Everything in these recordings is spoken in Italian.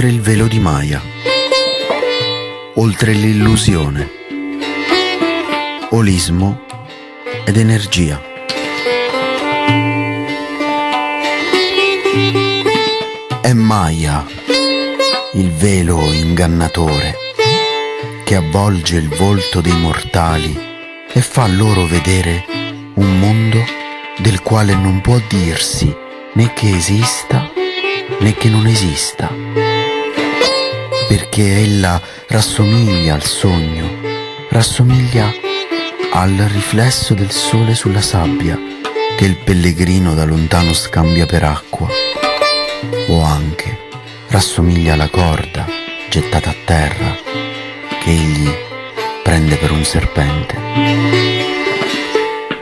oltre il velo di Maya, oltre l'illusione, olismo ed energia. È Maya, il velo ingannatore, che avvolge il volto dei mortali e fa loro vedere un mondo del quale non può dirsi né che esista né che non esista, perché ella rassomiglia al sogno, rassomiglia al riflesso del sole sulla sabbia che il pellegrino da lontano scambia per acqua, o anche rassomiglia alla corda gettata a terra che egli prende per un serpente.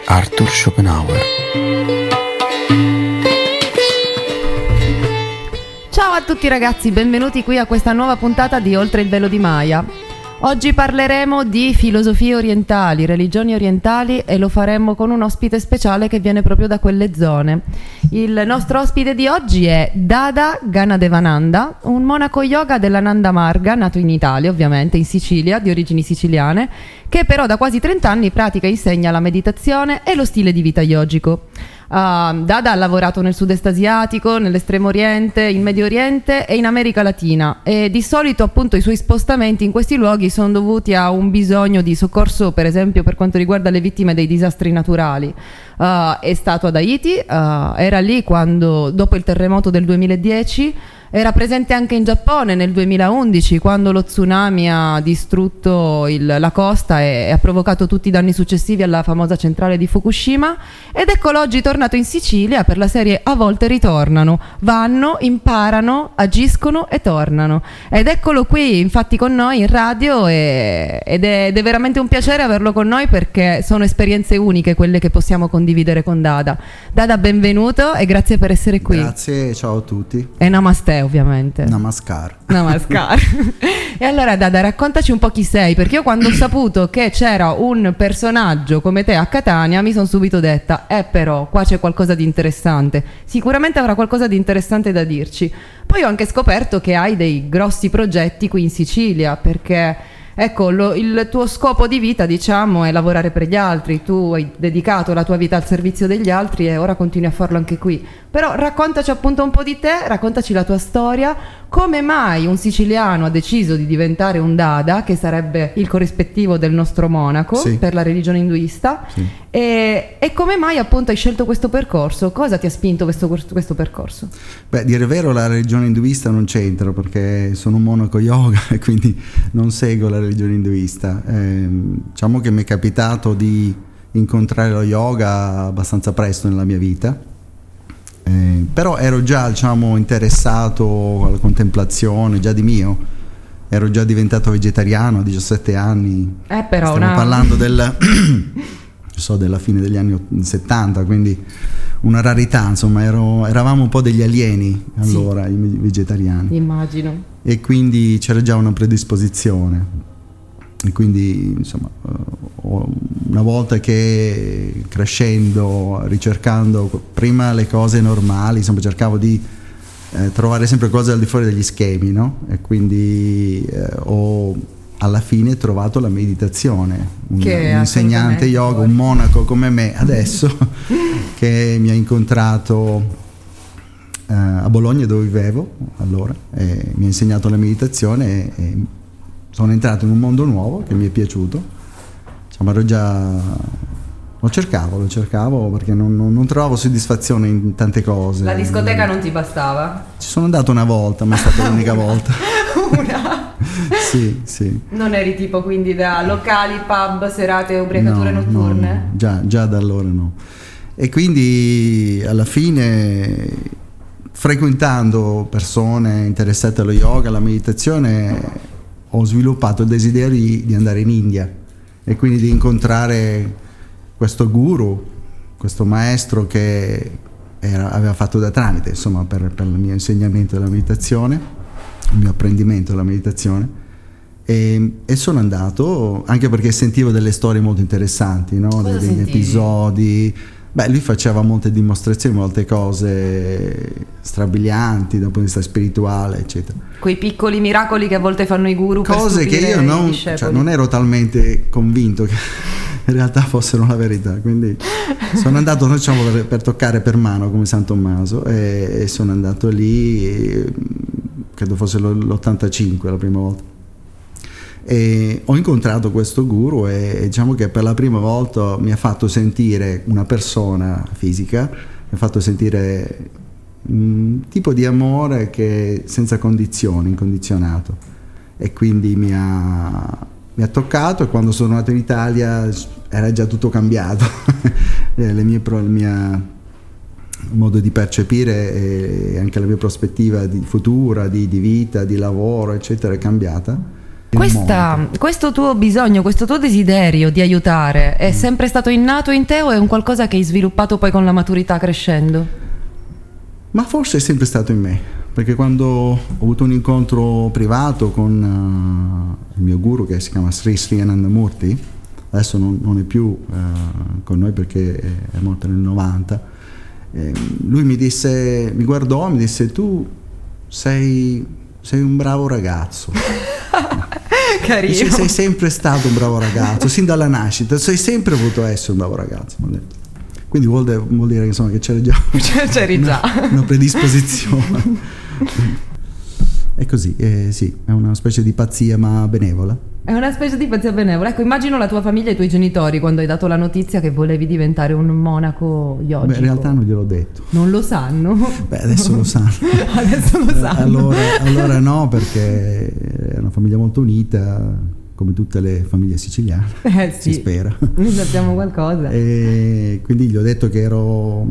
Arthur Schopenhauer tutti ragazzi, benvenuti qui a questa nuova puntata di Oltre il velo di Maya. Oggi parleremo di filosofie orientali, religioni orientali e lo faremo con un ospite speciale che viene proprio da quelle zone. Il nostro ospite di oggi è Dada Ganadevananda, un monaco yoga della Nanda Marga, nato in Italia ovviamente, in Sicilia, di origini siciliane, che però da quasi 30 anni pratica e insegna la meditazione e lo stile di vita yogico. Uh, Dada ha lavorato nel sud-est asiatico, nell'estremo oriente, in Medio Oriente e in America Latina e di solito appunto i suoi spostamenti in questi luoghi sono dovuti a un bisogno di soccorso per esempio per quanto riguarda le vittime dei disastri naturali. Uh, è stato ad Haiti, uh, era lì quando dopo il terremoto del 2010 era presente anche in Giappone nel 2011 quando lo tsunami ha distrutto il, la costa e, e, ha provocato tutti i danni successivi alla famosa centrale di Fukushima ed eccolo oggi tornato in Sicilia per la serie A volte ritornano, vanno, imparano, agiscono e tornano ed eccolo qui infatti con noi in radio e, ed, è, ed è veramente un piacere averlo con noi perché sono esperienze uniche quelle che possiamo condividere con Dada. Dada benvenuto e grazie per essere qui. Grazie, ciao a tutti. E namaste ovviamente. Namaskar. Namaskar. e allora Dada, raccontaci un po' chi sei, perché io quando ho saputo che c'era un personaggio come te a Catania mi sono subito detta, eh però, qua c'è qualcosa di interessante. Sicuramente avrà qualcosa di interessante da dirci. Poi ho anche scoperto che hai dei grossi progetti qui in Sicilia, perché... Ecco, lo, il tuo scopo di vita, diciamo, è lavorare per gli altri. Tu hai dedicato la tua vita al servizio degli altri e ora continui a farlo anche qui. Però raccontaci appunto un po' di te, raccontaci la tua storia, come mai un siciliano ha deciso di diventare un dada, che sarebbe il corrispettivo del nostro monaco Sì. per la religione induista, Sì. e, e come mai appunto hai scelto questo percorso? Cosa ti ha spinto questo, questo percorso? Beh, dire vero, la religione induista non c'entra perché sono un monaco yoga e quindi non seguo la religione induista. Ehm, diciamo che mi è capitato di incontrare lo yoga abbastanza presto nella mia vita. Eh, però ero già diciamo, interessato alla contemplazione, già di mio. Ero già diventato vegetariano a 17 anni. Eh però Stiamo una... parlando del, so, della fine degli anni 70, quindi una rarità, insomma, ero- eravamo un po' degli alieni Sì. allora, i vegetariani. Immagino. E quindi c'era già una predisposizione. E quindi, insomma, eh, una volta che crescendo, ricercando prima le cose normali, insomma, cercavo di eh, trovare sempre cose al di fuori degli schemi, no? E quindi eh, ho alla fine trovato la meditazione, un, un insegnante yoga, un monaco come me adesso, che mi ha incontrato eh, a Bologna dove vivevo allora, e mi ha insegnato la meditazione e, e sono entrato in un mondo nuovo che mi è piaciuto. Insomma, ero già... Lo cercavo, lo cercavo perché non, non- non trovavo soddisfazione in tante cose. La discoteca non ti bastava? Ci sono andato una volta, ma è stata l'unica volta. Una? sì, sì. Non eri tipo quindi da locali, pub, serate, ubriacature No, notturne? no, no. Già, già da allora no. E quindi alla fine, frequentando persone interessate allo yoga, alla meditazione, ho sviluppato il desiderio di, di andare in India e quindi di incontrare questo guru, questo maestro che era- aveva fatto da tramite, insomma, per, per il mio insegnamento della meditazione, il mio apprendimento della meditazione. E, e sono andato anche perché sentivo delle storie molto interessanti, no? Degli sentivi? episodi. Beh, lui faceva molte dimostrazioni, molte cose strabilianti dal punto di vista spirituale, eccetera. Quei piccoli miracoli che a volte fanno i guru. Cose che io non, cioè, non ero talmente convinto che in realtà fossero la verità. Quindi sono andato diciamo, per, per, toccare per mano come San Tommaso e, e sono andato lì, e, credo fosse l'85 la prima volta. E ho incontrato questo guru e diciamo che per la prima volta mi ha fatto sentire una persona fisica, mi ha fatto sentire un tipo di amore che senza condizioni, incondizionato. E quindi mi ha, mi ha toccato e quando sono nato in Italia era già tutto cambiato. Le mie, il mio modo di percepire e anche la mia prospettiva di futura, di, di vita, di lavoro, eccetera, è cambiata questa, questo tuo bisogno, questo tuo desiderio di aiutare è mm. sempre stato innato in te o è un qualcosa che hai sviluppato poi con la maturità crescendo? Ma forse è sempre stato in me, perché quando ho avuto un incontro privato con uh, il mio guru che si chiama Sri Sri Anandamurti, adesso non, non è più uh, con noi perché è morto nel 90, eh, lui mi disse, mi guardò, mi disse tu sei, sei un bravo ragazzo. Carino. Dice, sei sempre stato un bravo ragazzo, sin dalla nascita, sei sempre voluto essere un bravo ragazzo. Quindi vuol, de- vuol dire insomma, che c'eri già, c'eri già. Una, una predisposizione. È così, eh, sì, è una specie di pazzia ma benevola. È una specie di pazzia benevola. Ecco, immagino la tua famiglia e i tuoi genitori quando hai dato la notizia che volevi diventare un monaco yogico. Beh, in realtà non gliel'ho detto. Non lo sanno? Beh, adesso lo sanno. adesso lo sanno. Allora, allora no, perché è una famiglia molto unita, come tutte le famiglie siciliane, eh, sì. si spera. Noi sappiamo qualcosa. E quindi gli ho detto che ero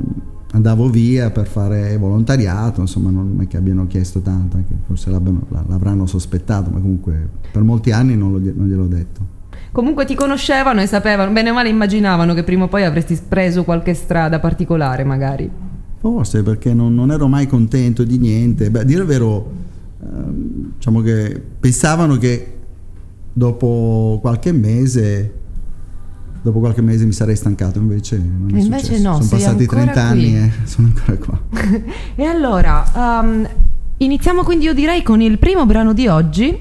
andavo via per fare volontariato, insomma non è che abbiano chiesto tanto, anche forse l'avranno sospettato, ma comunque per molti anni non, lo, non gliel'ho detto. Comunque ti conoscevano e sapevano, bene o male immaginavano che prima o poi avresti preso qualche strada particolare magari. Forse perché non, non ero mai contento di niente, beh a dire il vero, ehm, diciamo che pensavano che dopo qualche mese dopo qualche mese mi sarei stancato, invece non è invece successo. no, sono passati 30 qui. anni e sono ancora qua. e allora, um, iniziamo quindi io direi con il primo brano di oggi.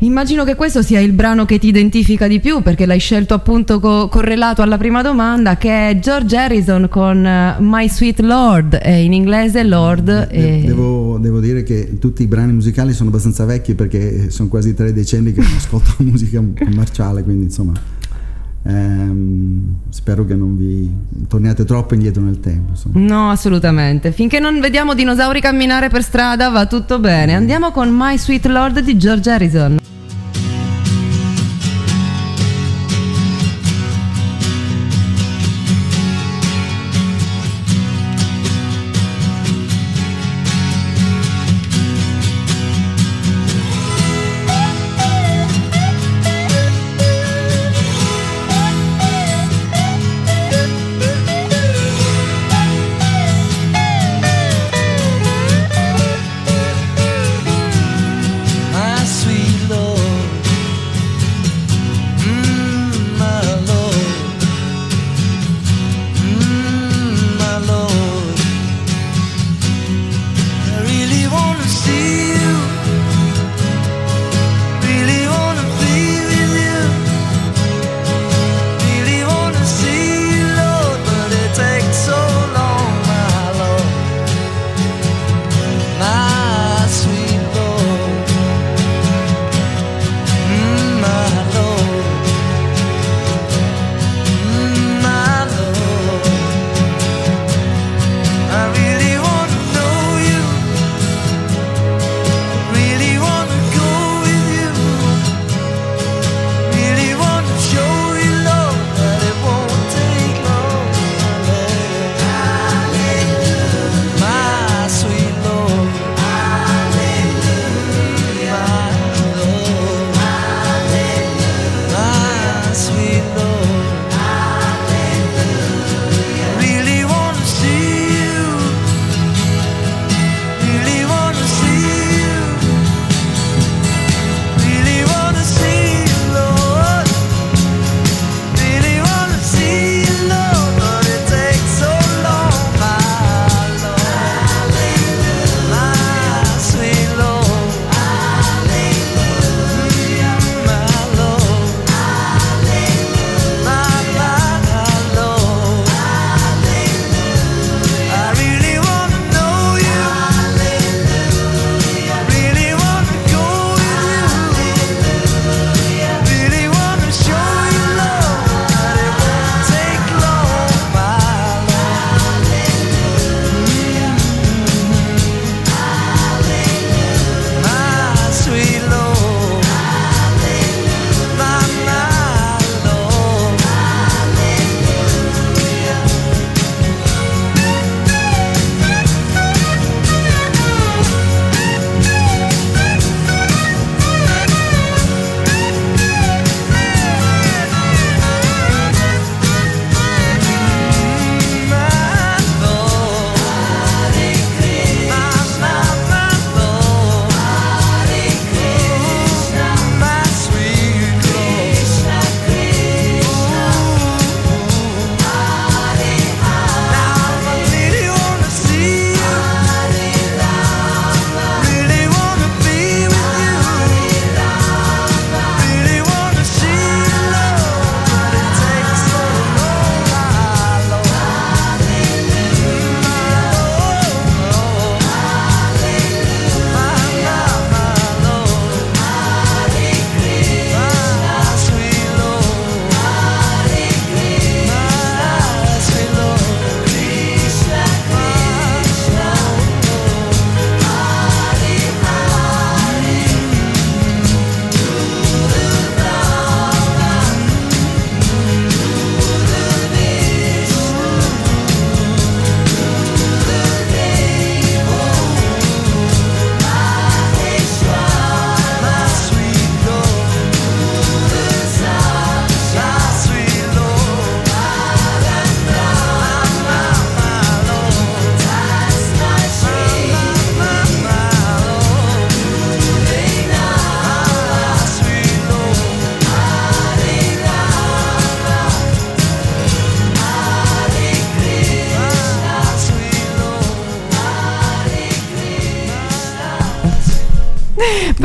Immagino che questo sia il brano che ti identifica di più perché l'hai scelto appunto co- correlato alla prima domanda che è George Harrison con uh, My Sweet Lord e in inglese Lord. De- e... devo, devo, dire che tutti i brani musicali sono abbastanza vecchi perché sono quasi tre decenni che non ascolto musica commerciale quindi insomma Ehm, spero che non vi torniate troppo indietro nel tempo. Insomma. No, assolutamente. Finché non vediamo dinosauri camminare per strada va tutto bene. Andiamo con My Sweet Lord di George Harrison.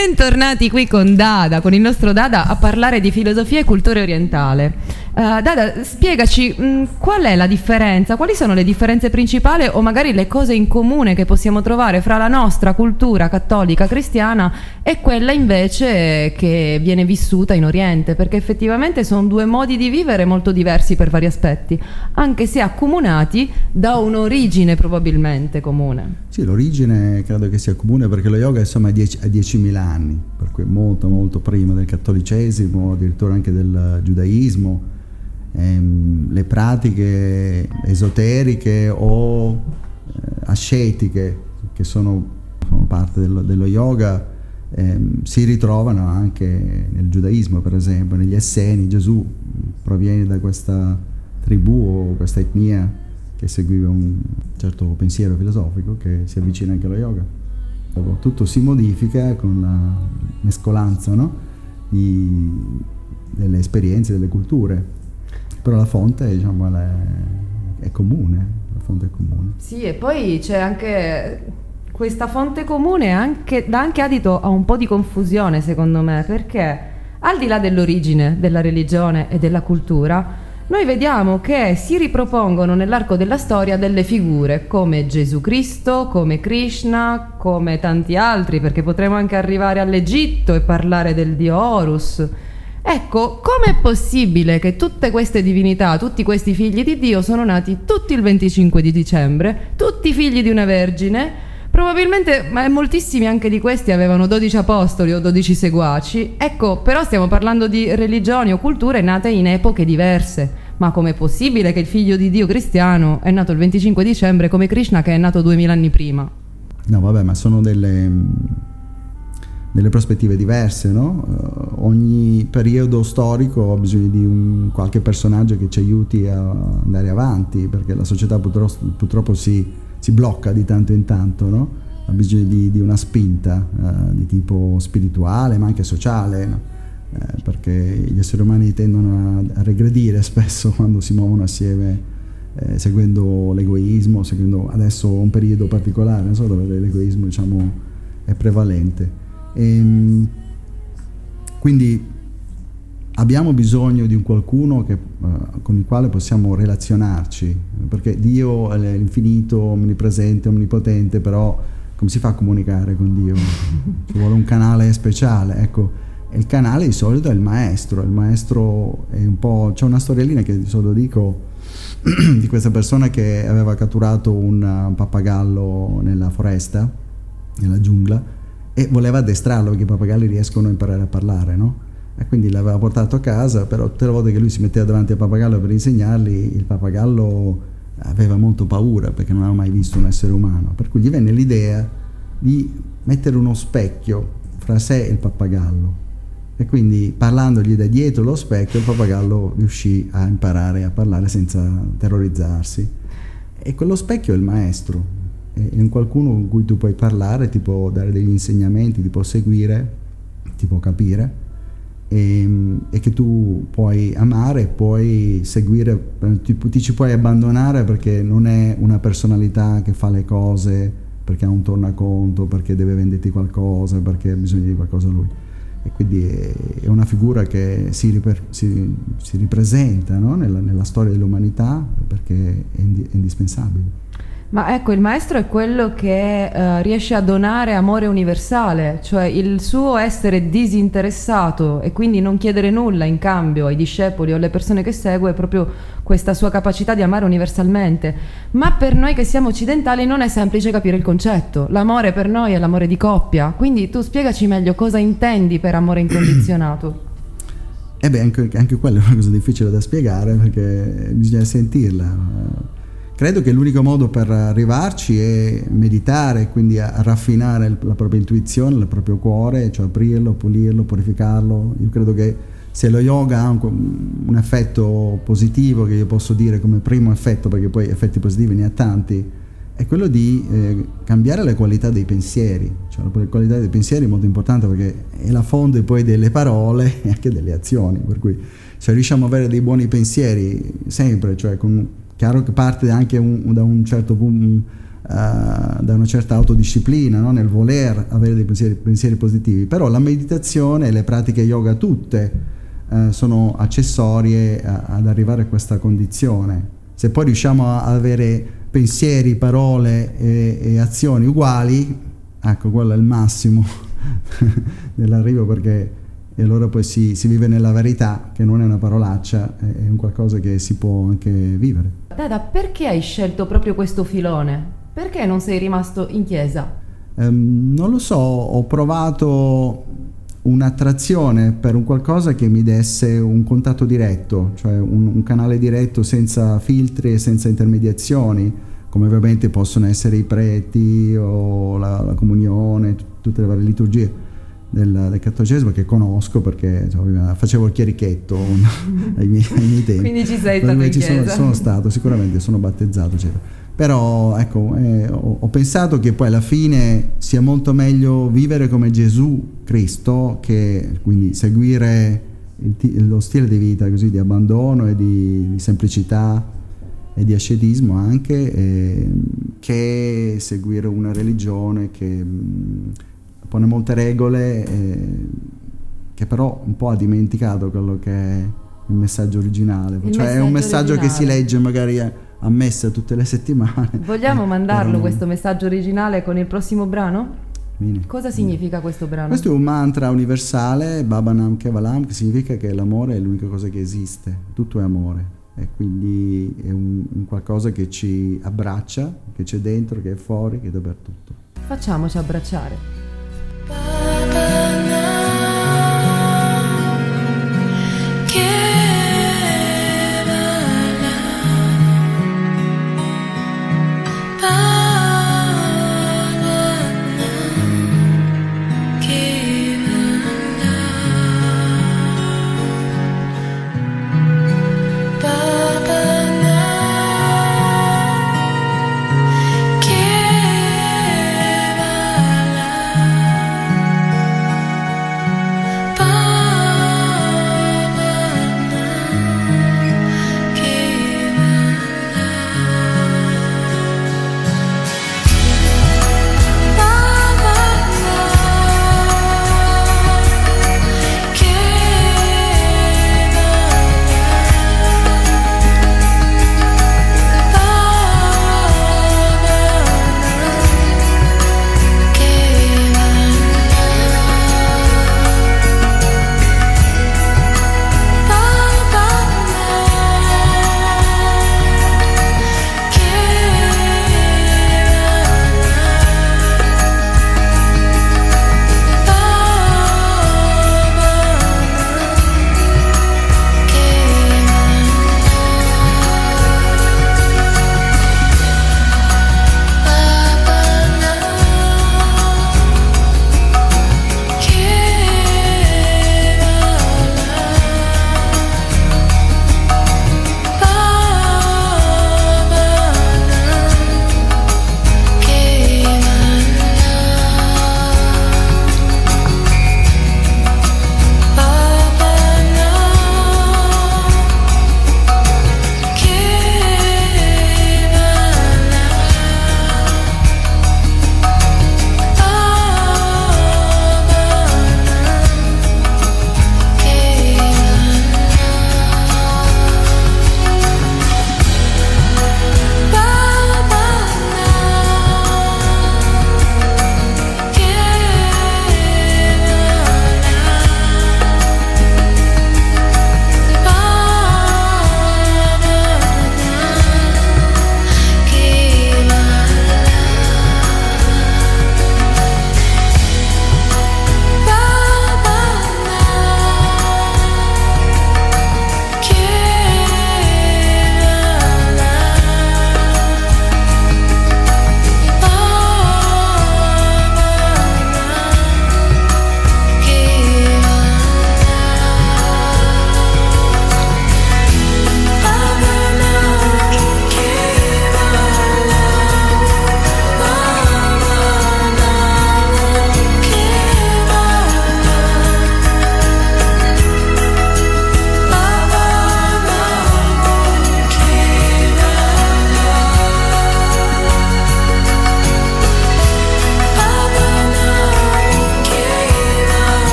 Bentornati qui con Dada, con il nostro Dada a parlare di filosofia e cultura orientale. Uh, Dada, spiegaci mh, mm, qual è la differenza, quali sono le differenze principali o magari le cose in comune che possiamo trovare fra la nostra cultura cattolica cristiana e quella invece che viene vissuta in Oriente, perché effettivamente sono due modi di vivere molto diversi per vari aspetti, anche se accomunati da un'origine probabilmente comune. Sì, l'origine credo che sia comune perché lo yoga insomma ha 10.000 anni, per cui molto molto prima del cattolicesimo, addirittura anche del giudaismo. Ehm, le pratiche esoteriche o eh, ascetiche che sono, sono parte dello, dello yoga ehm, si ritrovano anche nel giudaismo per esempio, negli Esseni, Gesù proviene da questa tribù o questa etnia che seguiva un certo pensiero filosofico che si avvicina anche allo yoga. Tutto si modifica con la mescolanza no? di, delle esperienze, delle culture però la fonte diciamo, è, è comune, la fonte è comune. Sì, e poi c'è anche questa fonte comune anche, dà anche adito a un po' di confusione secondo me, perché al di là dell'origine della religione e della cultura, noi vediamo che si ripropongono nell'arco della storia delle figure come Gesù Cristo, come Krishna, come tanti altri, perché potremo anche arrivare all'Egitto e parlare del dio Horus. Ecco, com'è possibile che tutte queste divinità, tutti questi figli di Dio sono nati tutti il 25 di dicembre, tutti figli di una vergine? Probabilmente, ma moltissimi anche di questi avevano 12 apostoli o 12 seguaci. Ecco, però stiamo parlando di religioni o culture nate in epoche diverse. Ma com'è possibile che il figlio di Dio cristiano è nato il 25 dicembre come Krishna che è nato 2000 anni prima? No, vabbè, ma sono delle delle prospettive diverse, no? uh, ogni periodo storico ha bisogno di un, qualche personaggio che ci aiuti a andare avanti, perché la società purtroppo, purtroppo si, si, blocca di tanto in tanto, no? ha bisogno di, di una spinta uh, di tipo spirituale ma anche sociale, no? eh, perché gli esseri umani tendono a, a, regredire spesso quando si muovono assieme. Eh, seguendo l'egoismo, seguendo adesso un periodo particolare so, dove l'egoismo diciamo, è prevalente. E, ehm, quindi abbiamo bisogno di un qualcuno che, uh, con il quale possiamo relazionarci, perché Dio è l'infinito, omnipresente, omnipotente, però come si fa a comunicare con Dio? Ci vuole un canale speciale, ecco. il canale di solito è il maestro, il maestro è un po'... c'è una storiellina che di solito dico di questa persona che aveva catturato un pappagallo nella foresta, nella giungla, e voleva addestrarlo perché i pappagalli riescono a imparare a parlare, no? E quindi l'aveva portato a casa, però tutte le volte che lui si metteva davanti al pappagallo per insegnargli, il pappagallo aveva molto paura perché non aveva mai visto un essere umano, per cui gli venne l'idea di mettere uno specchio fra sé e il pappagallo. E quindi parlandogli da dietro lo specchio, il pappagallo riuscì a imparare a parlare senza terrorizzarsi. E quello specchio è il maestro, è un qualcuno con cui tu puoi parlare, ti può dare degli insegnamenti, ti può seguire, ti può capire e, ehm, e che tu puoi amare, puoi seguire, ti, ti, ci puoi abbandonare perché non è una personalità che fa le cose perché ha un tornaconto, perché deve venderti qualcosa, perché ha bisogno di qualcosa lui. E quindi è una figura che si, riper, si, si ripresenta no? nella, nella, storia dell'umanità perché è, è indispensabile. Ma ecco, il maestro è quello che uh, riesce a donare amore universale, cioè il suo essere disinteressato e quindi non chiedere nulla in cambio ai discepoli o alle persone che segue è proprio questa sua capacità di amare universalmente. Ma per noi che siamo occidentali non è semplice capire il concetto. L'amore per noi è l'amore di coppia, quindi tu spiegaci meglio cosa intendi per amore incondizionato. E eh beh, anche, anche quella è una cosa difficile da spiegare perché bisogna sentirla Credo che l'unico modo per arrivarci è meditare, quindi a raffinare la propria intuizione, il proprio cuore, cioè aprirlo, pulirlo, purificarlo. Io credo che se lo yoga ha un, effetto positivo, che io posso dire come primo effetto, perché poi effetti positivi ne ha tanti, è quello di eh, cambiare la qualità dei pensieri. Cioè, la qualità dei pensieri è molto importante perché è la fonte poi delle parole e anche delle azioni. Per cui se riusciamo ad avere dei buoni pensieri sempre, cioè con Chiaro che parte anche un, da un certo punto, da una certa autodisciplina no? nel voler avere dei pensieri, pensieri, positivi, però la meditazione e le pratiche yoga tutte uh, sono accessorie a, ad arrivare a questa condizione. Se poi riusciamo a avere pensieri, parole e, e azioni uguali, ecco, quello è il massimo dell'arrivo perché e allora poi si, si, vive nella verità, che non è una parolaccia, è un qualcosa che si può anche vivere. Dada, perché hai scelto proprio questo filone? Perché non sei rimasto in chiesa? Um, non lo so, ho provato un'attrazione per un qualcosa che mi desse un contatto diretto, cioè un, un canale diretto senza filtri e senza intermediazioni, come ovviamente possono essere i preti o la, la comunione, t- tutte le varie liturgie del, del cattolicesimo che conosco perché cioè, facevo il chierichetto ai, miei, ai, miei, tempi. Quindi ci sei stato in ci sono, sono, stato, sicuramente sono battezzato, eccetera. Però ecco, eh, ho, ho, pensato che poi alla fine sia molto meglio vivere come Gesù Cristo che quindi seguire il, lo stile di vita così di abbandono e di, di semplicità e di ascetismo anche, eh, che seguire una religione che mh, pone molte regole eh, che però un po' ha dimenticato quello che è il messaggio originale. Il cioè messaggio è un messaggio originale. che si legge magari a, a messa tutte le settimane. Vogliamo mandarlo Però, questo messaggio originale con il prossimo brano? Bene. Cosa significa questo brano? Questo è un mantra universale, Babanam Kevalam, che significa che l'amore è l'unica cosa che esiste, tutto è amore. E quindi è un, un qualcosa che ci abbraccia, che c'è dentro, che è fuori, che è dappertutto. Facciamoci abbracciare. you.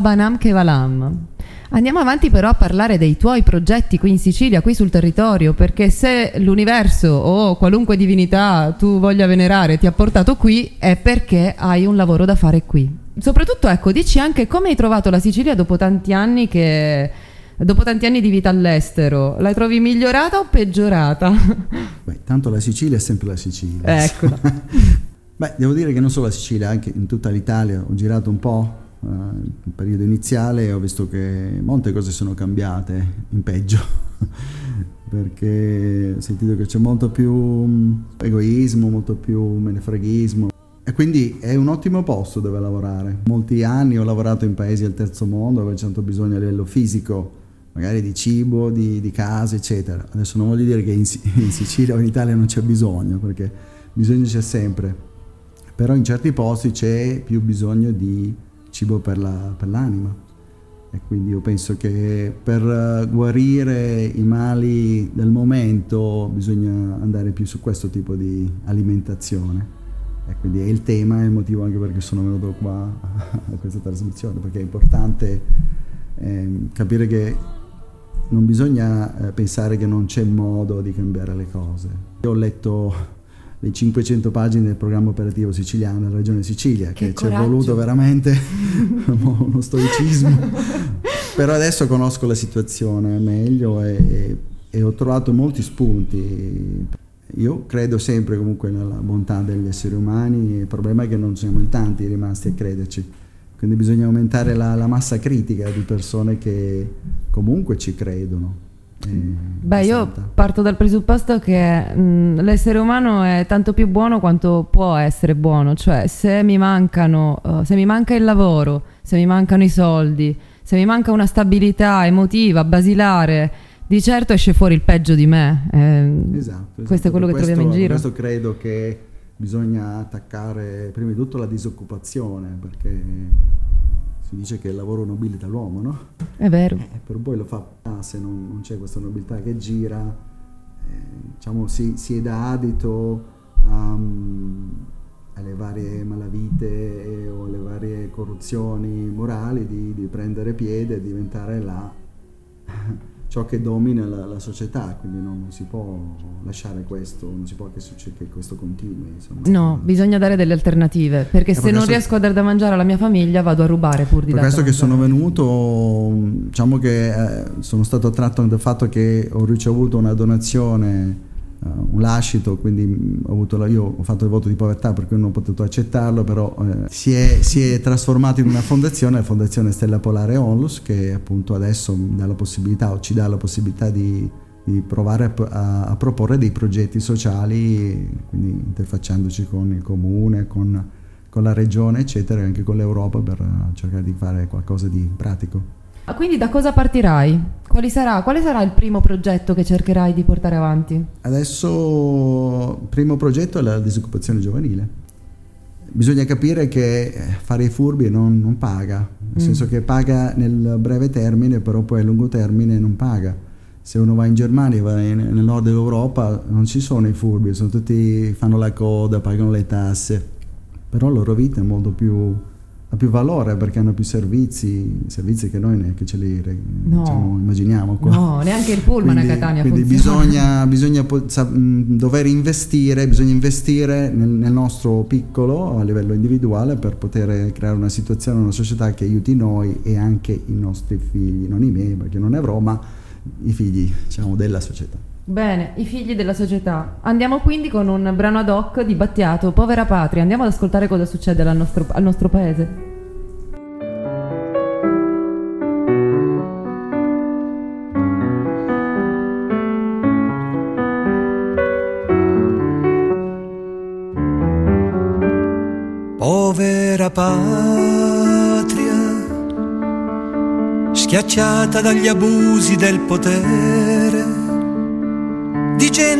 Amore, Baba Nam Kevalam. Andiamo avanti però a parlare dei tuoi progetti qui in Sicilia, qui sul territorio, perché se l'universo o qualunque divinità tu voglia venerare ti ha portato qui è perché hai un lavoro da fare qui. Soprattutto, ecco, dici anche come hai trovato la Sicilia dopo tanti anni che dopo tanti anni di vita all'estero, la trovi migliorata o peggiorata? Beh, tanto la Sicilia è sempre la Sicilia. Ecco. Beh, devo dire che non solo la Sicilia, anche in tutta l'Italia ho girato un po' il periodo iniziale ho visto che molte cose sono cambiate in peggio. perché ho sentito che c'è molto più mm, egoismo, molto più menefreghismo. E quindi è un ottimo posto dove lavorare. Molti anni ho lavorato in paesi del terzo mondo dove c'è tanto bisogno a livello fisico, magari di cibo, di, di case, eccetera. Adesso non voglio dire che in, in Sicilia o in Italia non c'è bisogno, perché bisogno c'è sempre però in certi posti c'è più bisogno di cibo per, la, per l'anima e quindi io penso che per guarire i mali del momento bisogna andare più su questo tipo di alimentazione e quindi è il tema e il motivo anche perché sono venuto qua a questa trasmissione perché è importante eh, capire che non bisogna eh, pensare che non c'è modo di cambiare le cose. Io ho letto le 500 pagine del programma operativo siciliano della regione Sicilia, che, che ci è voluto veramente uno stoicismo, però adesso conosco la situazione meglio e, e ho trovato molti spunti. Io credo sempre comunque nella bontà degli esseri umani, il problema è che non siamo in tanti rimasti a crederci, quindi bisogna aumentare la, la massa critica di persone che comunque ci credono. Beh, io parto dal presupposto che mh, l'essere umano è tanto più buono quanto può essere buono, cioè se mi mancano, uh, se mi manca il lavoro, se mi mancano i soldi, se mi manca una stabilità emotiva, basilare, di certo esce fuori il peggio di me. Eh, esatto, esatto, Questo è quello che questo, troviamo in giro. Questo credo che bisogna attaccare prima di tutto la disoccupazione, perché si dice che il lavoro nobilita l'uomo, no? È vero. Eh, per poi lo fa ah, se non, non, c'è questa nobiltà che gira, eh, diciamo, si, si, è da adito um, alle varie malavite eh, o alle varie corruzioni morali di, di prendere piede e diventare la ciò che domina la, la società, quindi non, non, si può lasciare questo, non si può che, che questo continui. Insomma. No, bisogna dare delle alternative, perché se non riesco a dare da mangiare alla mia famiglia vado a rubare pur di Per questo che sono venuto, diciamo che eh, sono stato attratto dal fatto che ho ricevuto una donazione un lascito, quindi ho la, io ho fatto il voto di povertà per cui non ho potuto accettarlo, però eh, si, è, si, è, trasformato in una fondazione, la Fondazione Stella Polare Onlus, che appunto adesso dà la possibilità o ci dà la possibilità di, di provare a, a, a, proporre dei progetti sociali, quindi interfacciandoci con il comune, con, con la regione, eccetera, e anche con l'Europa per cercare di fare qualcosa di pratico. Ah, quindi da cosa partirai? Sarà, quale sarà il primo progetto che cercherai di portare avanti? Adesso il primo progetto è la disoccupazione giovanile. Bisogna capire che fare i furbi non, non paga, nel mm. senso che paga nel breve termine, però poi a lungo termine non paga. Se uno va in Germania, va in, nel nord dell'Europa, non ci sono i furbi, sono tutti, fanno la coda, pagano le tasse, però la loro vita è molto più ha più valore perché hanno più servizi, servizi che noi neanche ce li no. diciamo, immaginiamo qua. No, neanche il pullman quindi, a Catania Quindi bisogna, bisogna dover investire, bisogna investire nel, nel, nostro piccolo a livello individuale per poter creare una situazione, una società che aiuti noi e anche i nostri figli, non i miei perché non ne avrò, ma i figli diciamo, della società. Bene, i figli della società. Andiamo quindi con un brano ad hoc di Battiato, Povera Patria. Andiamo ad ascoltare cosa succede al nostro, al nostro paese. Povera patria, schiacciata dagli abusi del potere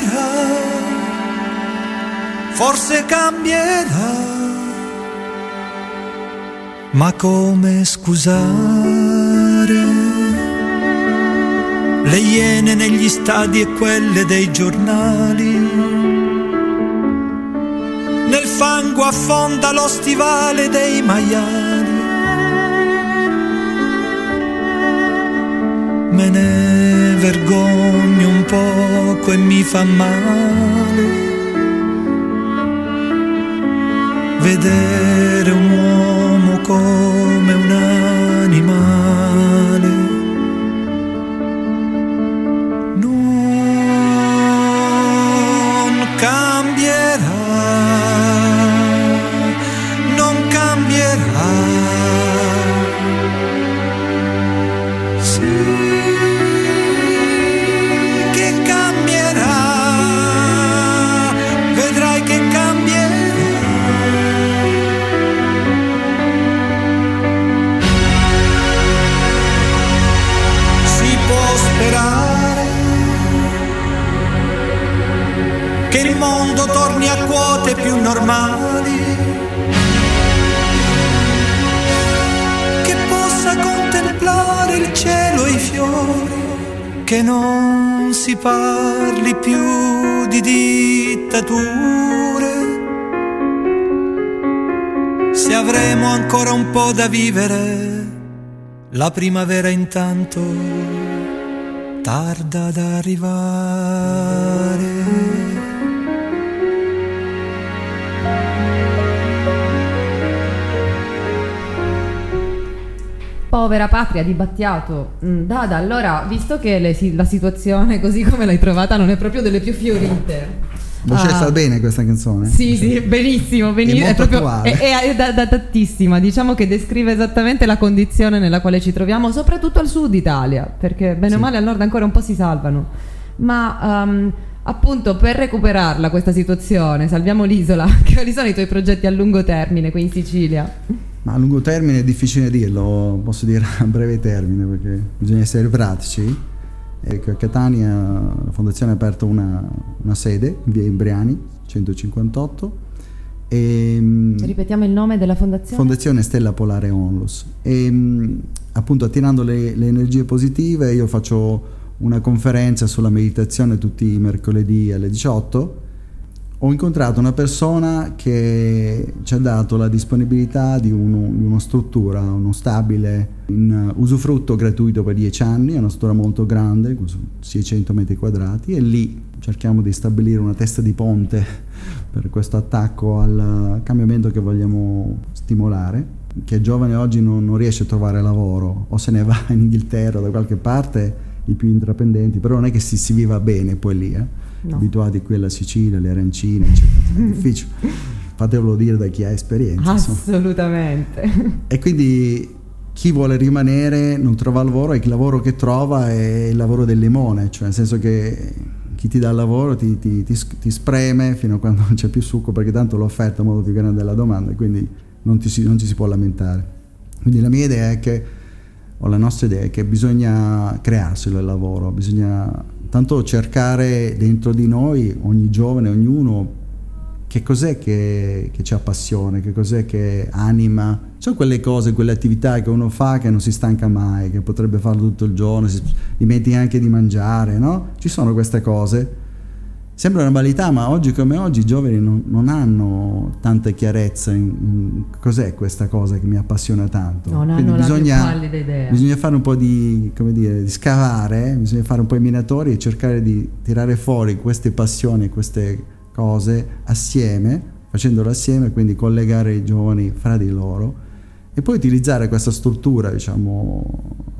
Cambierà, forse cambierà. Ma come scusare le iene negli stadi e quelle dei giornali? Nel fango affonda lo stivale dei maiali. Me ne vergogno un poco e mi fa male. Vedere un uomo come quote più normali, che possa contemplare il cielo e i fiori, che non si parli più di dittature. Se avremo ancora un po' da vivere, la primavera intanto tarda ad arrivare. Povera patria di Battiato. Mm, Dada, allora, visto che le la situazione così come l'hai trovata non è proprio delle più fiorite. Lo ah, sta bene questa canzone? Sì, sì, benissimo, benissimo. È molto proprio- è- è da- datattissima, diciamo che descrive esattamente la condizione nella quale ci troviamo, soprattutto al sud Italia, perché bene o Sì. male al nord ancora un po' si salvano. Ma ehm, appunto per recuperarla questa situazione, salviamo l'isola, quali sono i tuoi progetti a lungo termine qui in Sicilia? Ma a lungo termine è difficile dirlo, posso dire a breve termine perché bisogna essere pratici. Ecco, a Catania la fondazione ha aperto una, una sede via Imbriani 158 e mm, Ripetiamo il nome della fondazione? Fondazione Stella Polare Onlus e mh, appunto attirando le, le energie positive io faccio una conferenza sulla meditazione tutti i mercoledì alle 18 ho incontrato una persona che ci ha dato la disponibilità di, uno- di una struttura, uno stabile in usufrutto gratuito per 10 anni, è una struttura molto grande, con 600 metri quadrati e lì cerchiamo di stabilire una testa di ponte per questo attacco al cambiamento che vogliamo stimolare. Che giovane oggi non, non riesce a trovare lavoro o se ne va in Inghilterra da qualche parte, i più intraprendenti, però non è che si, si viva bene poi lì, eh? No. abituati qui alla Sicilia, alle arancine, eccetera. È difficile. Fatevelo dire da chi ha esperienza. insomma. Assolutamente. E quindi chi vuole rimanere non trova lavoro e il lavoro che trova è il lavoro del limone, cioè nel senso che chi ti dà il lavoro ti, ti- ti ti spreme fino a quando non c'è più succo perché tanto l'offerta è molto più grande della domanda e quindi non, si- non ci si può lamentare. Quindi la mia idea è che, o la nostra idea è che bisogna crearselo il lavoro, bisogna tanto cercare dentro di noi, ogni giovane, ognuno, che cos'è che, che ci appassiona, che cos'è che anima. Sono quelle cose, quelle attività che uno fa che non si stanca mai, che potrebbe farlo tutto il giorno, si dimentica anche di mangiare, no? Ci sono queste cose Sembra una banalità, ma oggi come oggi i giovani non, non hanno tanta chiarezza in, in, cos'è questa cosa che mi appassiona tanto. Non Quindi hanno bisogna, la più idea. bisogna fare un po' di, come dire, di scavare, eh, bisogna fare un po' i minatori e cercare di tirare fuori queste passioni, queste cose assieme, facendolo assieme, quindi collegare i giovani fra di loro e poi utilizzare questa struttura, diciamo,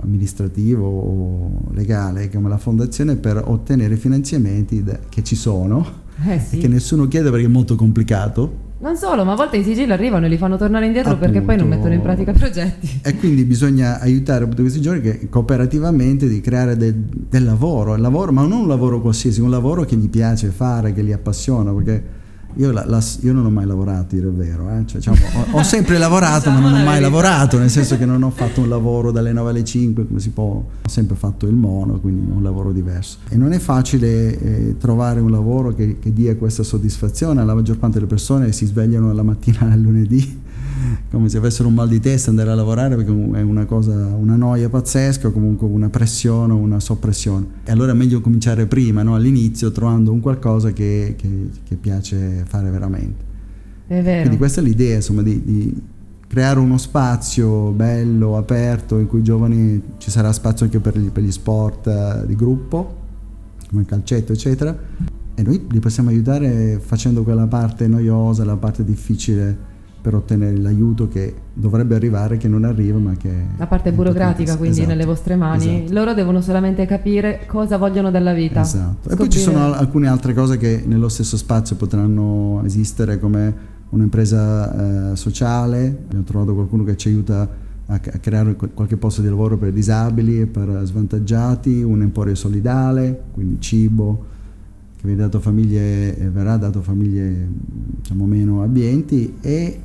amministrativa o legale come la fondazione per ottenere finanziamenti che ci sono Eh e sì. che nessuno chiede perché è molto complicato Non solo, ma a volte i sigilli arrivano e li fanno tornare indietro perché poi non Appunto. mettono in pratica i progetti. e quindi bisogna aiutare appunto questi giovani che cooperativamente di creare del, del lavoro, lavoro, ma non un lavoro qualsiasi, un lavoro che gli piace fare, che li appassiona, perché io, la- la- io non ho mai lavorato, dire il vero, eh. Cioè, diciamo, ho, ho sempre lavorato, ma non ho mai lavorato, nel senso che non ho fatto un lavoro dalle 9 alle 5, come si può, ho sempre fatto il mono, quindi un lavoro diverso. E non è facile eh, trovare un lavoro che, che dia questa soddisfazione, la maggior parte delle persone si svegliano la mattina al lunedì come se avessero un mal di testa andare a lavorare perché è una cosa, una noia pazzesca, o comunque una pressione, una soppressione. E allora è meglio cominciare prima, no? all'inizio, trovando un qualcosa che, che- che piace fare veramente. È vero. Quindi questa è l'idea, insomma, di, di creare uno spazio bello, aperto, in cui i giovani ci sarà spazio anche per gli, per gli sport eh, di gruppo, come il calcetto, eccetera. E noi li possiamo aiutare facendo quella parte noiosa, la parte difficile per ottenere l'aiuto che dovrebbe arrivare, che non arriva, ma che... La parte burocratica, quindi Esatto, nelle vostre mani, esatto. loro devono solamente capire cosa vogliono dalla vita. Esatto. E poi ci Scoprire- sono al- alcune altre cose che nello stesso spazio potranno esistere come un'impresa eh, sociale. Abbiamo trovato qualcuno che ci aiuta a, a creare qual- qualche posto di lavoro per disabili e per svantaggiati, un emporio solidale, quindi cibo che viene dato a famiglie, verrà dato a famiglie diciamo, meno abbienti e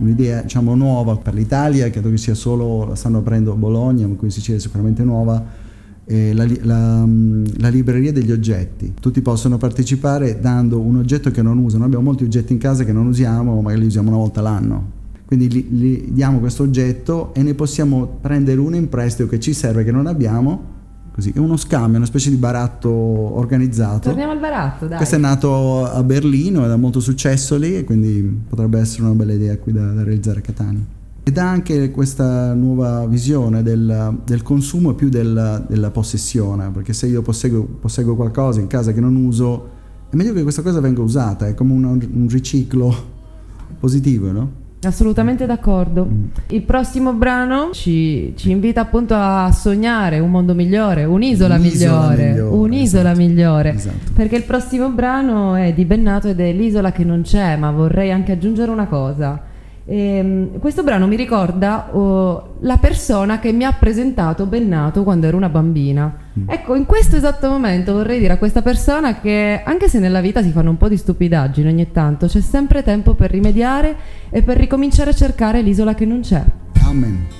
un'idea diciamo, nuova per l'Italia, credo che sia solo, la stanno aprendo Bologna, ma qui in Sicilia è sicuramente nuova, la, la, la libreria degli oggetti. Tutti possono partecipare dando un oggetto che non usano. Abbiamo molti oggetti in casa che non usiamo, magari li usiamo una volta l'anno. Quindi gli, gli diamo questo oggetto e ne possiamo prendere uno in prestito che ci serve, che non abbiamo. Così, è uno scambio, una specie di baratto organizzato. Torniamo al baratto, dai. Questo è nato a Berlino ed ha molto successo lì e quindi potrebbe essere una bella idea qui da, da realizzare a Catania. Ed ha anche questa nuova visione del, del consumo più del- della possessione, perché se io posseggo, posseggo qualcosa in casa che non uso, è meglio che questa cosa venga usata, è come una- un riciclo positivo, no? Assolutamente d'accordo. Mm. Il prossimo brano ci, ci invita appunto a sognare un mondo migliore, un'isola, Un'isola migliore, migliore, un'isola esatto. migliore. Esatto. Perché il prossimo brano è di Bennato ed è l'isola che non c'è, ma vorrei anche aggiungere una cosa. Ehm, questo brano mi ricorda oh, la persona che mi ha presentato Bennato quando ero una bambina. Mm. Ecco, in questo esatto momento vorrei dire a questa persona che anche se nella vita si fanno un po' di stupidaggini ogni tanto, c'è sempre tempo per rimediare e per ricominciare a cercare l'isola che non c'è. Amen.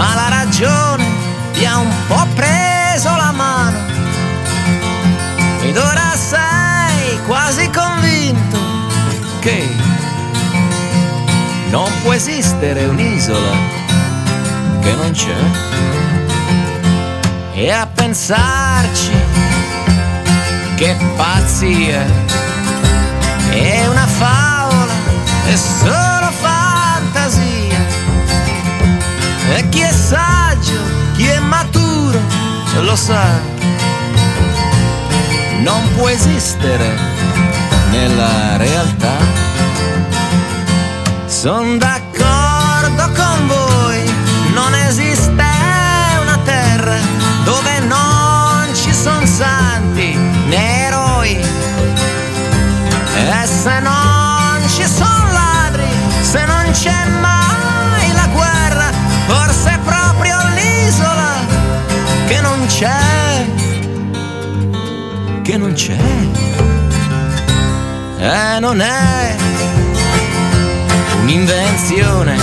ma la ragione ti ha un po' preso la mano. Ed ora sei quasi convinto che non può esistere un'isola che non c'è. E a pensarci che pazzia. È una favola è solo saggio, chi è maturo, lo sa. Non può esistere nella realtà. Sono d'accordo con voi, non esiste una terra dove non ci sono santi né eroi. E se non ci sono c'è mai la guerra, forse è proprio l'isola che non c'è, che non c'è. E non è un'invenzione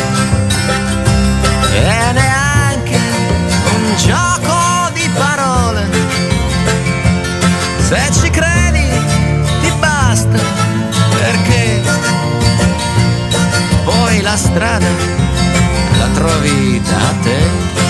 e neanche un gioco di parole. Se ci credi ti basta perché poi la strada trovi da te.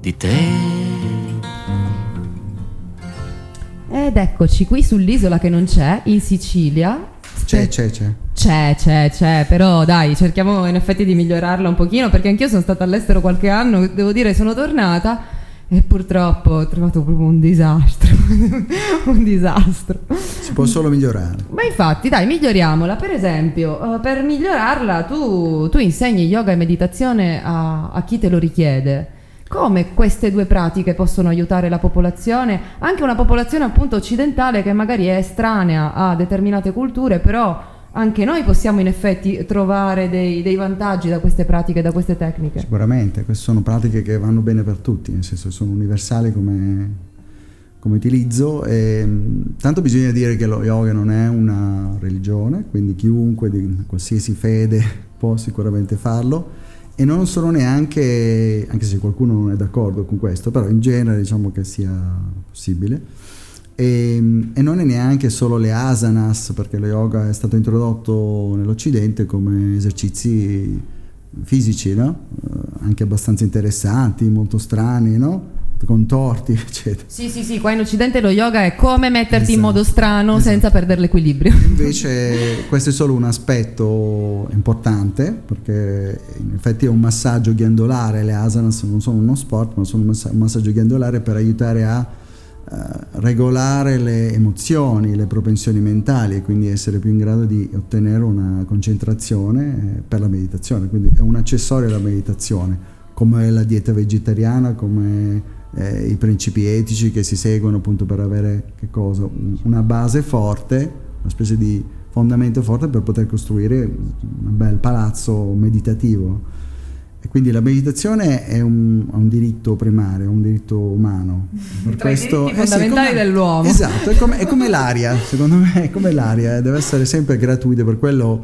Di te. Ed eccoci qui sull'isola che non c'è, in Sicilia. C'è, c'è, c'è. C'è, c'è, c'è, però dai, cerchiamo in effetti di migliorarla un pochino perché anch'io sono stata all'estero qualche anno, devo dire sono tornata e purtroppo ho trovato proprio un disastro, un disastro. Si può solo migliorare. Ma infatti, dai, miglioriamola. Per esempio, eh, per migliorarla tu, tu insegni yoga e meditazione a, a chi te lo richiede. Come queste due pratiche possono aiutare la popolazione, anche una popolazione appunto occidentale che magari è estranea a determinate culture, però anche noi possiamo in effetti trovare dei, dei vantaggi da queste pratiche, da queste tecniche. Sicuramente, queste sono pratiche che vanno bene per tutti, nel senso sono universali come, come utilizzo. E, mh, tanto bisogna dire che lo yoga non è una religione, quindi chiunque di qualsiasi fede può sicuramente farlo e non sono neanche, anche se qualcuno non è d'accordo con questo, però in genere diciamo che sia possibile. E, e, non è neanche solo le asanas, perché lo yoga è stato introdotto nell'Occidente come esercizi fisici, no? Eh, anche abbastanza interessanti, molto strani, no? Contorti, eccetera. Sì, sì, sì, qua in Occidente lo yoga è come metterti Esatto, in modo strano esatto. senza perdere l'equilibrio. Invece questo è solo un aspetto importante perché in effetti è un massaggio ghiandolare, le asanas non sono uno sport ma sono un massa- un massaggio ghiandolare per aiutare a eh, regolare le emozioni, le propensioni mentali e quindi essere più in grado di ottenere una concentrazione eh, per la meditazione, quindi è un accessorio alla meditazione, come la dieta vegetariana, come eh, i principi etici che si seguono appunto per avere che cosa? Un- una base forte, una specie di fondamento forte per poter costruire un bel palazzo meditativo. E quindi la meditazione è un, un diritto primario, è un diritto umano. Per Tra i diritti eh fondamentali come- dell'uomo. Esatto, è come, è come l'aria, secondo me è come l'aria, eh, deve essere sempre gratuita, per quello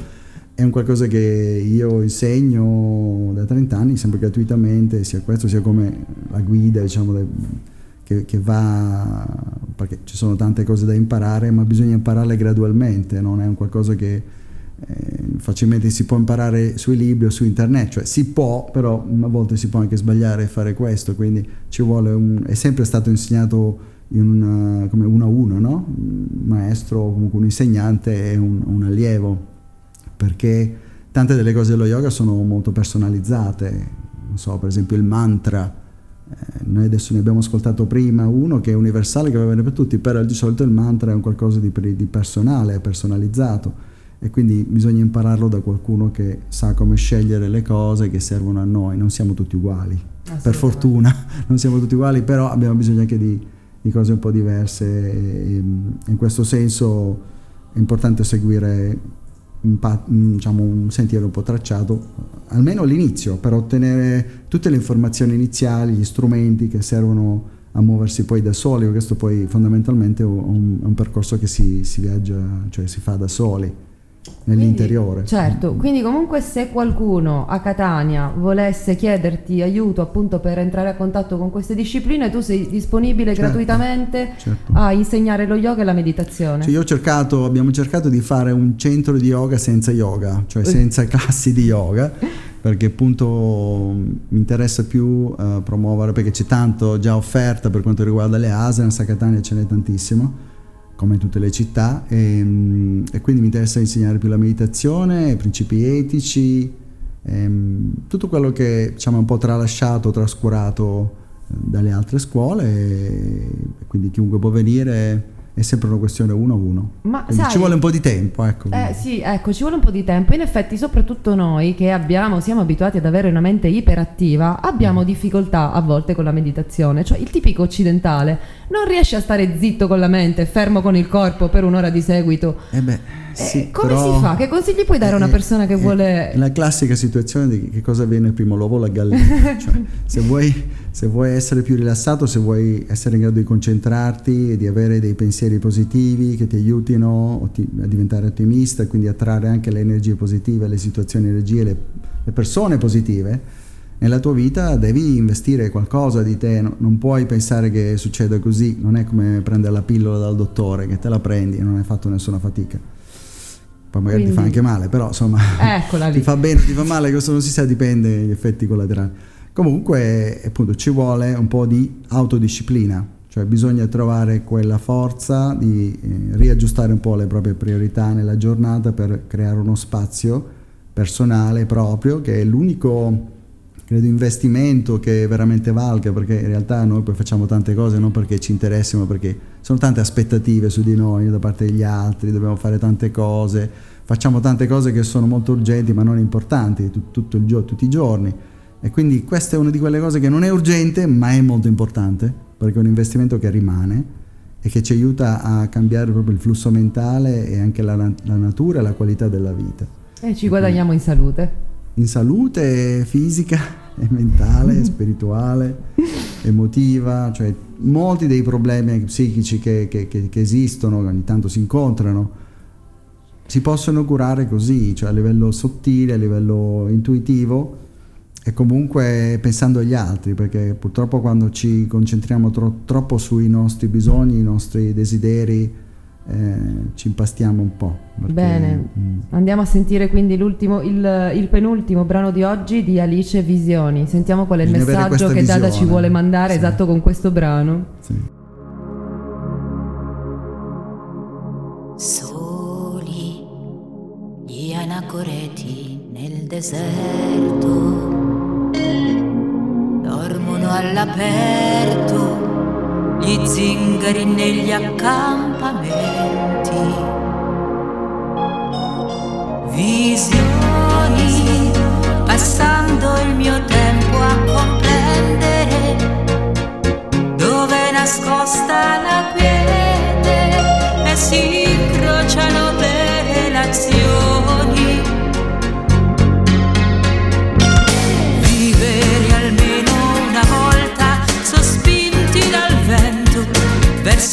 è un qualcosa che io insegno da 30 anni, sempre gratuitamente, sia questo sia come la guida, diciamo, che, che va, perché ci sono tante cose da imparare, ma bisogna impararle gradualmente, non è un qualcosa che eh, facilmente si può imparare sui libri o su internet, cioè si può, però a volte si può anche sbagliare e fare questo, quindi ci vuole un, è sempre stato insegnato in una, come uno a uno, no? Un maestro comunque un insegnante e un, un allievo, perché tante delle cose dello yoga sono molto personalizzate, non so, per esempio il mantra Eh, noi adesso ne abbiamo ascoltato prima uno che è universale, che va bene per tutti, però di solito il mantra è un qualcosa di, di personale, personalizzato. E quindi bisogna impararlo da qualcuno che sa come scegliere le cose che servono a noi, non siamo tutti uguali, per fortuna non siamo tutti uguali, però abbiamo bisogno anche di, di cose un po' diverse. E, in questo senso è importante seguire un, diciamo, un, sentiero un po' tracciato, almeno all'inizio, per ottenere tutte le informazioni iniziali, gli strumenti che servono a muoversi poi da soli, questo poi fondamentalmente è un, un percorso che si, si viaggia, cioè si fa da soli nell'interiore. Quindi, certo, quindi comunque se qualcuno a Catania volesse chiederti aiuto appunto per entrare a contatto con queste discipline, tu sei disponibile certo, gratuitamente certo. a insegnare lo yoga e la meditazione. Cioè io ho cercato, abbiamo cercato di fare un centro di yoga senza yoga, cioè senza classi di yoga, perché appunto mi interessa più uh, promuovere, perché c'è tanto già offerta per quanto riguarda le asanas, a Catania ce n'è tantissimo come in tutte le città, e, ehm, e, quindi mi interessa insegnare più la meditazione, i principi etici, e, ehm, tutto quello che diciamo, è un po' tralasciato, trascurato eh, dalle altre scuole, e, quindi chiunque può venire è sempre una questione uno a uno. Ma sai, ci vuole un po' di tempo, ecco. Eh, sì, ecco, ci vuole un po' di tempo. In effetti, soprattutto noi che abbiamo, siamo abituati ad avere una mente iperattiva, abbiamo mm. difficoltà a volte con la meditazione. Cioè, il tipico occidentale non riesce a stare zitto con la mente, fermo con il corpo per un'ora di seguito. Eh beh sì, come però, si fa? Che consigli puoi dare a una persona che vuole... È la classica situazione di che cosa viene prima, l'uovo o la gallina. cioè, se, vuoi, se, vuoi, essere più rilassato, se vuoi essere in grado di concentrarti e di avere dei pensieri positivi che ti aiutino a diventare ottimista e quindi attrarre anche le energie positive, le situazioni, le energie, le, le persone positive, nella tua vita devi investire qualcosa di te, non puoi pensare che succeda così, non è come prendere la pillola dal dottore che te la prendi e non hai fatto nessuna fatica poi magari Quindi, ti fa anche male, però insomma ti fa bene, ti fa male, questo non si sa, dipende dagli effetti collaterali. Comunque appunto ci vuole un po' di autodisciplina, cioè bisogna trovare quella forza di eh, riaggiustare un po' le proprie priorità nella giornata per creare uno spazio personale proprio che è l'unico credo investimento che veramente valga perché in realtà noi poi facciamo tante cose non perché ci interessino ma perché sono tante aspettative su di noi da parte degli altri dobbiamo fare tante cose facciamo tante cose che sono molto urgenti ma non importanti tut, tutto il gio- tutti i giorni. E quindi questa è una di quelle cose che non è urgente ma è molto importante perché è un investimento che rimane e che ci aiuta a cambiare proprio il flusso mentale e anche la, la natura e la qualità della vita. E ci guadagniamo in salute in salute fisica e mentale, spirituale, emotiva, cioè molti dei problemi psichici che, che, che, che, esistono, ogni tanto si incontrano, si possono curare così, cioè a livello sottile, a livello intuitivo e comunque pensando agli altri, perché purtroppo quando ci concentriamo tro- troppo sui nostri bisogni, i nostri desideri, eh, ci impastiamo un po'. Perché, Bene, mh. Mm. andiamo a sentire quindi il, il, penultimo brano di oggi di Alice Visioni. Sentiamo qual è il Bisogna messaggio che visione. Dada ci vuole mandare sì. esatto con questo brano. Sì. Soli gli anacoreti nel deserto dormono all'aperto gli zingari negli accampamenti. Visioni, passando il mio tempo a comprendere dove è nascosta la quiete e si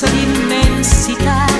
verso l'immensità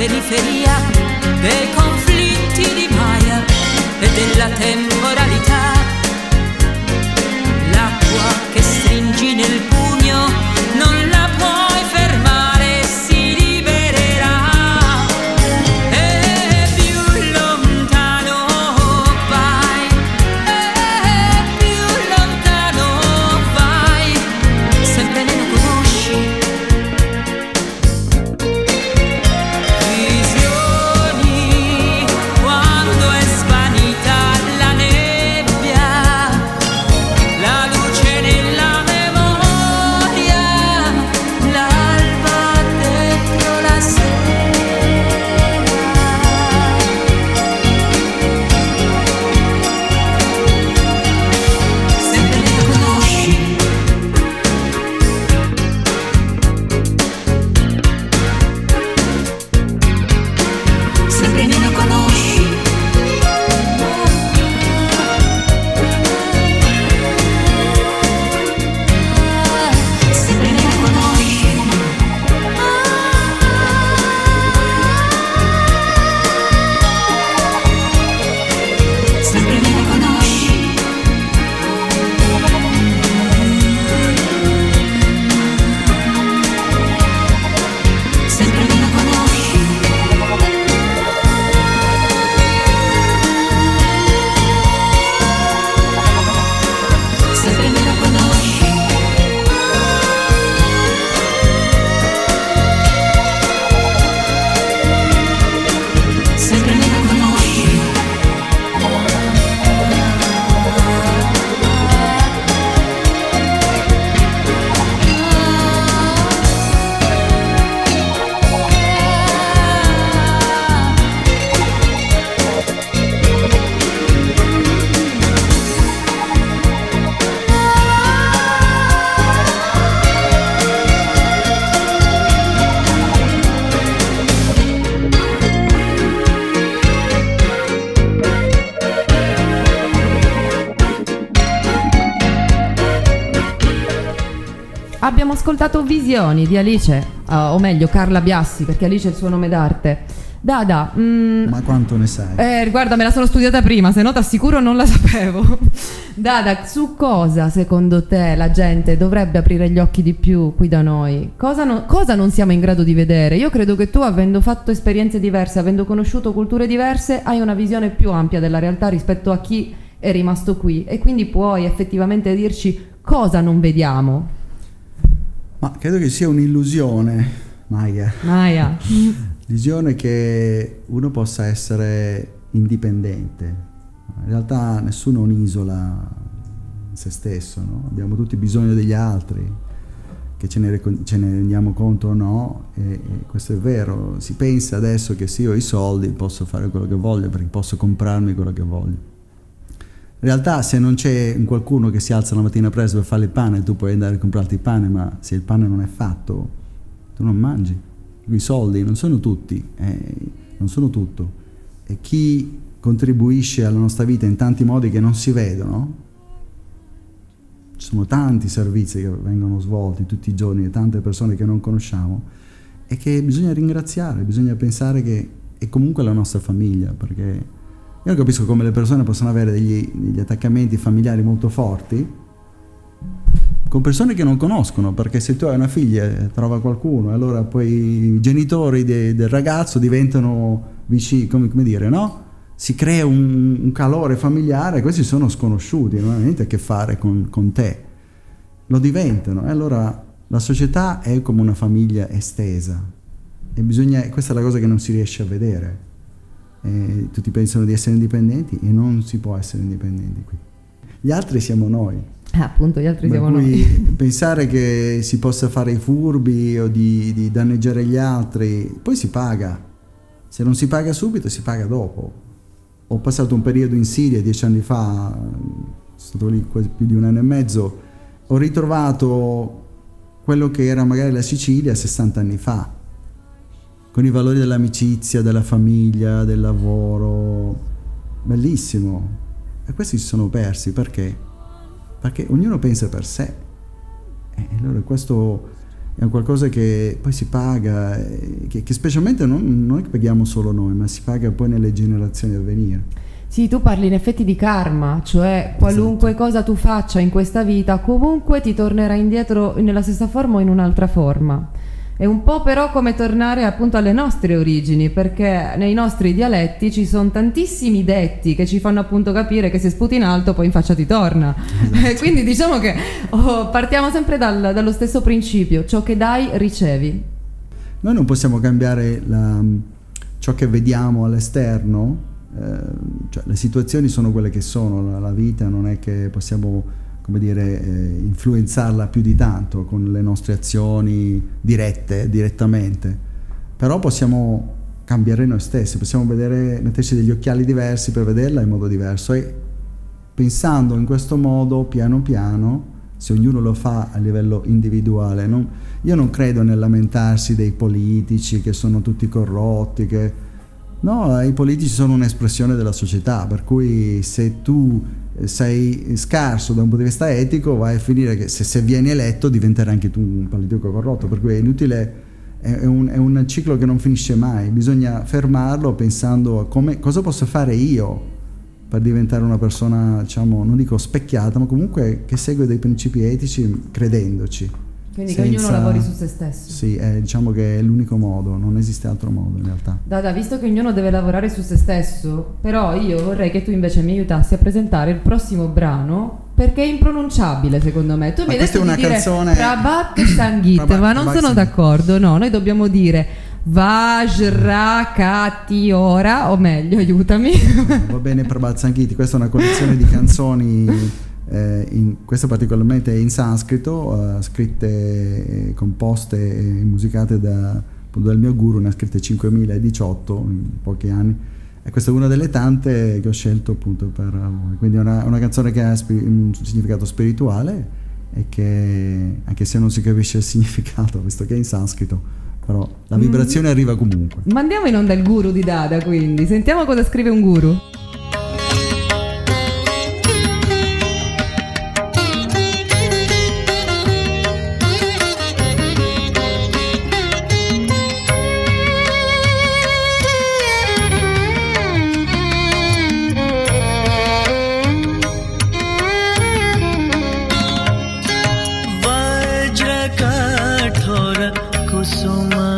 periferia dei conflitti di Maya e della temporalità. L'acqua che stringi nel pugno abbiamo ascoltato Visioni di Alice, uh, o meglio Carla Biassi, perché Alice è il suo nome d'arte. Dada, mm, Ma quanto ne sai? eh, guarda, me la sono studiata prima, se no t'assicuro non la sapevo. Dada, su cosa secondo te la gente dovrebbe aprire gli occhi di più qui da noi? Cosa, no- cosa non siamo in grado di vedere? Io credo che tu, avendo fatto esperienze diverse, avendo conosciuto culture diverse, hai una visione più ampia della realtà rispetto a chi è rimasto qui e quindi puoi effettivamente dirci cosa non vediamo. Ma credo che sia un'illusione, Maya. Maya. L'illusione che uno possa essere indipendente. In realtà nessuno è un'isola se stesso, no? abbiamo tutti bisogno degli altri, che ce ne, ce ne rendiamo conto o no, e, e questo è vero. Si pensa adesso che se io ho i soldi posso fare quello che voglio perché posso comprarmi quello che voglio. In realtà se non c'è un qualcuno che si alza la mattina presto per fare il pane, tu puoi andare a comprarti il pane, ma se il pane non è fatto, tu non mangi. I soldi non sono tutti, eh, non sono tutto. E chi contribuisce alla nostra vita in tanti modi che non si vedono, ci sono tanti servizi che vengono svolti tutti i giorni da tante persone che non conosciamo e che bisogna ringraziare, bisogna pensare che è comunque la nostra famiglia, perché io capisco come le persone possono avere degli, degli attaccamenti familiari molto forti con persone che non conoscono, perché se tu hai una figlia e trova qualcuno, allora poi i genitori de, del ragazzo diventano vicini, come, come dire, no? Si crea un, un, calore familiare, questi sono sconosciuti, non hanno niente a che fare con, con te, lo diventano, e allora la società è come una famiglia estesa, e bisogna, questa è la cosa che non si riesce a vedere. E tutti pensano di essere indipendenti e non si può essere indipendenti qui. Gli altri siamo noi. Ah, appunto, gli altri Per siamo noi. pensare che si possa fare i furbi o di, di danneggiare gli altri, poi si paga. Se non si paga subito, si paga dopo. Ho passato un periodo in Siria dieci anni fa, sono stato lì quasi più di un anno e mezzo, ho ritrovato quello che era magari la Sicilia 60 anni fa, con i valori dell'amicizia, della famiglia, del lavoro, bellissimo. E questi si sono persi perché? perché ognuno pensa per sé. E allora questo è qualcosa che poi si paga, eh, che, che specialmente non, non è che paghiamo solo noi, ma si paga poi nelle generazioni a venire. Sì, tu parli in effetti di karma, cioè qualunque Esatto. cosa tu faccia in questa vita comunque ti tornerà indietro nella stessa forma o in un'altra forma. È un po' però come tornare appunto alle nostre origini, perché nei nostri dialetti ci sono tantissimi detti che ci fanno appunto capire che se sputi in alto poi in faccia ti torna. Quindi diciamo che oh, partiamo sempre dal- dallo stesso principio, ciò che dai ricevi. Noi non possiamo cambiare la- ciò che vediamo all'esterno, eh, cioè le situazioni sono quelle che sono, la, la vita non è che possiamo come dire, eh, influenzarla più di tanto con le nostre azioni dirette, direttamente, però possiamo cambiare noi stessi, possiamo vedere, metterci degli occhiali diversi per vederla in modo diverso e pensando in questo modo piano piano, se ognuno lo fa a livello individuale, non- io non credo nel lamentarsi dei politici che sono tutti corrotti, che no, i politici sono un'espressione della società, per cui se tu eh, sei scarso da un punto di vista etico, vai a finire che se, se vieni eletto diventerai anche tu un politico corrotto, per cui è inutile, è, un, è un ciclo che non finisce mai, bisogna fermarlo pensando a come, cosa posso fare io per diventare una persona, diciamo, non dico specchiata, ma comunque che segue dei principi etici credendoci. Quindi che ognuno Senza- lavori su se stesso. Sì, è, diciamo che è l'unico modo, non esiste altro modo in realtà. Dada, visto che ognuno deve lavorare su se stesso, però io vorrei che tu invece mi aiutassi a presentare il prossimo brano perché è impronunciabile secondo me. Tu mi Ma hai questa detto è di una dire canzone- Prabhat Sangit, Prabhat- ma non Prabhat sono d'accordo. No, noi dobbiamo dire Vajrakati ora, o meglio, aiutami. Va bene per Balzanghiti, questa è una collezione di canzoni, eh, in, questa particolarmente in sanscrito, eh, scritte, composte e musicate da, dal mio guru, ne ha scritte 5018 in pochi anni. E questa è una delle tante che ho scelto appunto per voi. Quindi è una, una canzone che ha spi- un significato spirituale e che anche se non si capisce il significato, visto che è in sanscrito, però la vibrazione arriva comunque. Mandiamo in onda il guru di Dada, quindi. Sentiamo cosa scrive un guru. so much.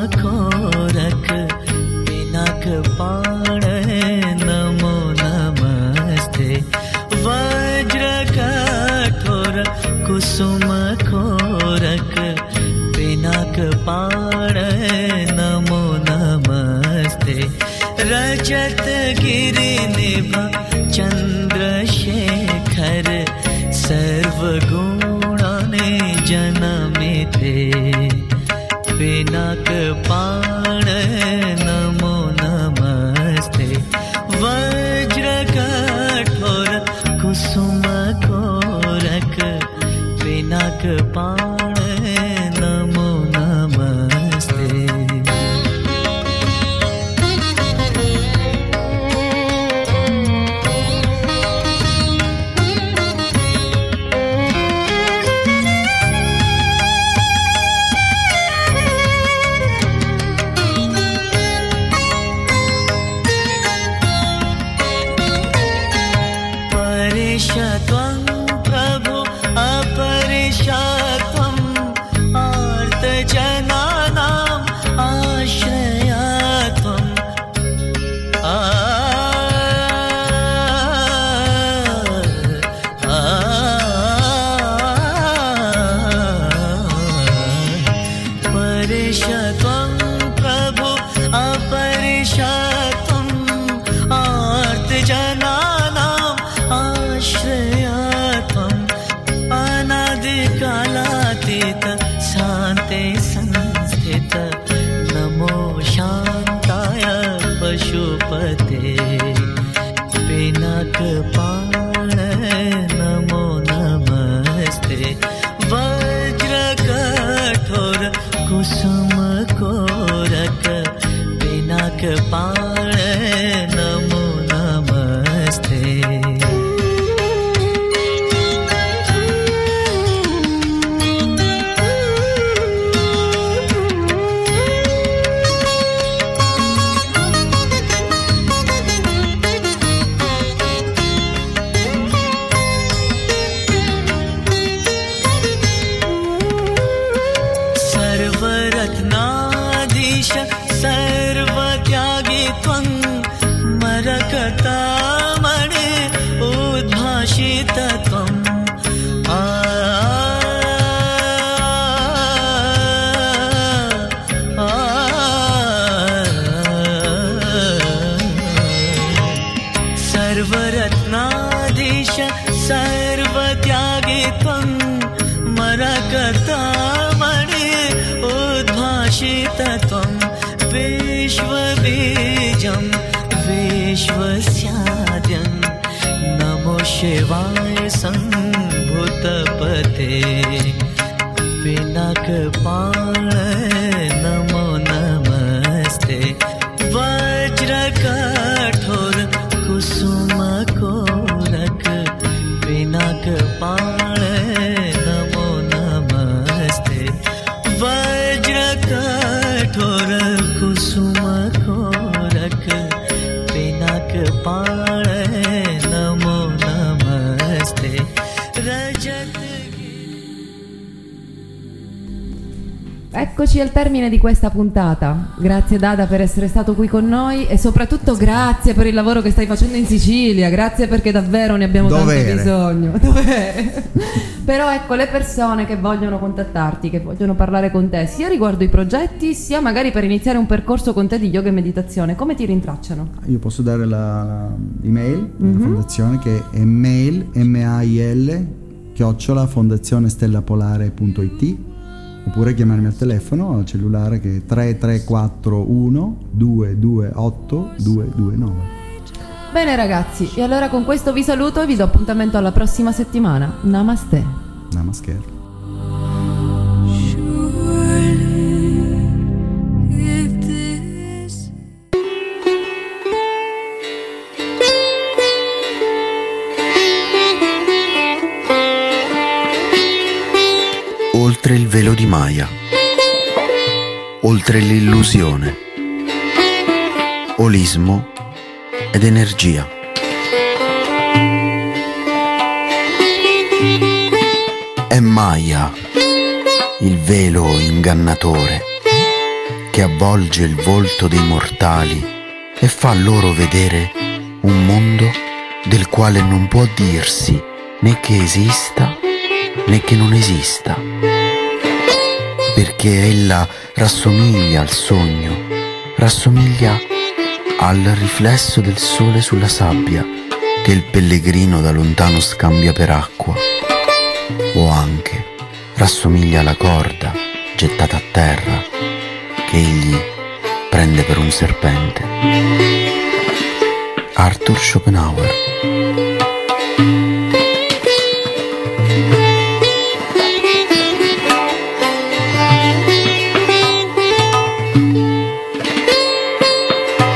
Puntata. Grazie Dada per essere stato qui con noi e soprattutto grazie per il lavoro che stai facendo in Sicilia. Grazie perché davvero ne abbiamo Dovere. tanto bisogno. Dovere. Però ecco le persone che vogliono contattarti, che vogliono parlare con te, sia riguardo i progetti, sia magari per iniziare un percorso con te di yoga e meditazione, come ti rintracciano? Io posso dare la, email della Mhm. fondazione che è mail m-a-i-l chiocciola fondazionestellaPolare.it oppure chiamarmi al telefono al cellulare che è 3341 228 229 Bene ragazzi, e allora con questo vi saluto e vi do appuntamento alla prossima settimana. Namaste. Namaskar. Maya, oltre l'illusione, olismo ed energia. È Maya, il velo ingannatore, che avvolge il volto dei mortali e fa loro vedere un mondo del quale non può dirsi né che esista né che non esista, perché ella rassomiglia al sogno, rassomiglia al riflesso del sole sulla sabbia che il pellegrino da lontano scambia per acqua. o anche rassomiglia alla corda gettata a terra che egli prende per un serpente. Arthur Schopenhauer